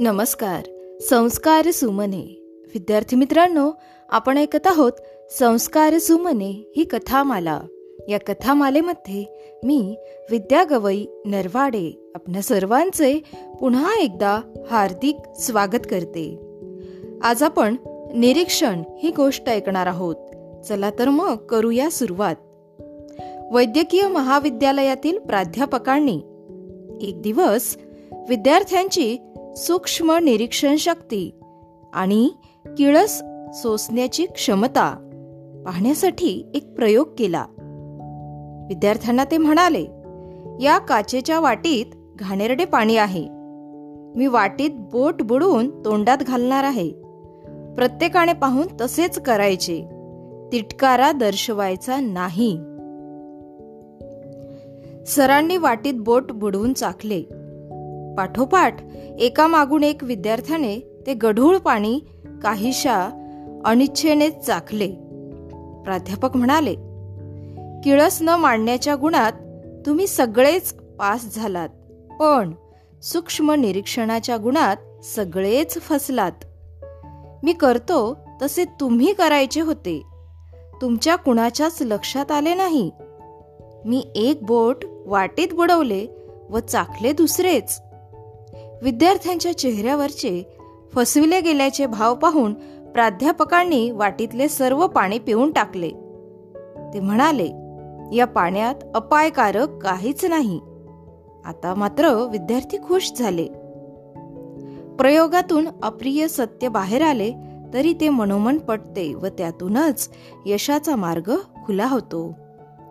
नमस्कार. संस्कार सुमने. विद्यार्थी मित्रांनो आपण ऐकत आहोत संस्कार सुमने ही कथामाला. या कथामालेमध्ये मी विद्या गवई नरवाडे आपल्या सर्वांचे पुन्हा एकदा हार्दिक स्वागत करते. आज आपण निरीक्षण ही गोष्ट ऐकणार आहोत. चला तर मग करूया सुरुवात. वैद्यकीय महाविद्यालयातील प्राध्यापकांनी एक दिवस विद्यार्थ्यांची सूक्ष्म निरीक्षण शक्ती आणि किळस सोसण्याची क्षमता पाहण्यासाठी एक प्रयोग केला. विद्यार्थ्यांना ते म्हणाले या काचेच्या वाटीत घाणेरडे पाणी आहे. मी वाटीत बोट बुडवून तोंडात घालणार आहे. प्रत्येकाने पाहून तसेच करायचे. तिटकारा दर्शवायचा नाही. सरांनी वाटीत बोट बुडवून चाकले. पाठोपाठ एका मागून एक विद्यार्थ्याने ते गढूळ पाणी काहीशा अनिच्छेने चाखले. प्राध्यापक म्हणाले किळस न मांडण्याच्या गुणात तुम्ही सगळेच पास झालात पण सूक्ष्म निरीक्षणाच्या गुणात सगळेच फसलात. मी करतो तसे तुम्ही करायचे होते. तुमच्या कुणाच्याच लक्षात आले नाही. मी एक बोट वाटेत बुडवले व चाखले दुसरेच. विद्यार्थ्यांच्या चेहऱ्यावरचे फसविले गेल्याचे भाव पाहून प्राध्यापकांनी वाटीतले सर्व पाणी पिऊन टाकले. ते म्हणाले या पाण्यात अपायकारक काहीच नाही. आता मात्र विद्यार्थी खुश झाले. प्रयोगातून अप्रिय सत्य बाहेर आले तरी ते मनोमन पटते व त्यातूनच यशाचा मार्ग खुला होतो.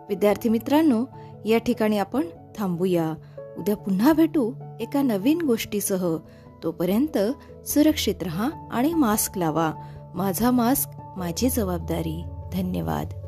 विद्यार्थी मित्रांनो या ठिकाणी आपण थांबूया. उद्या पुन्हा भेटू एका नवीन गोष्टीसह. तोपर्यंत सुरक्षित रहा आणि मास्क लावा. माझा मास्क माझी जबाबदारी. धन्यवाद.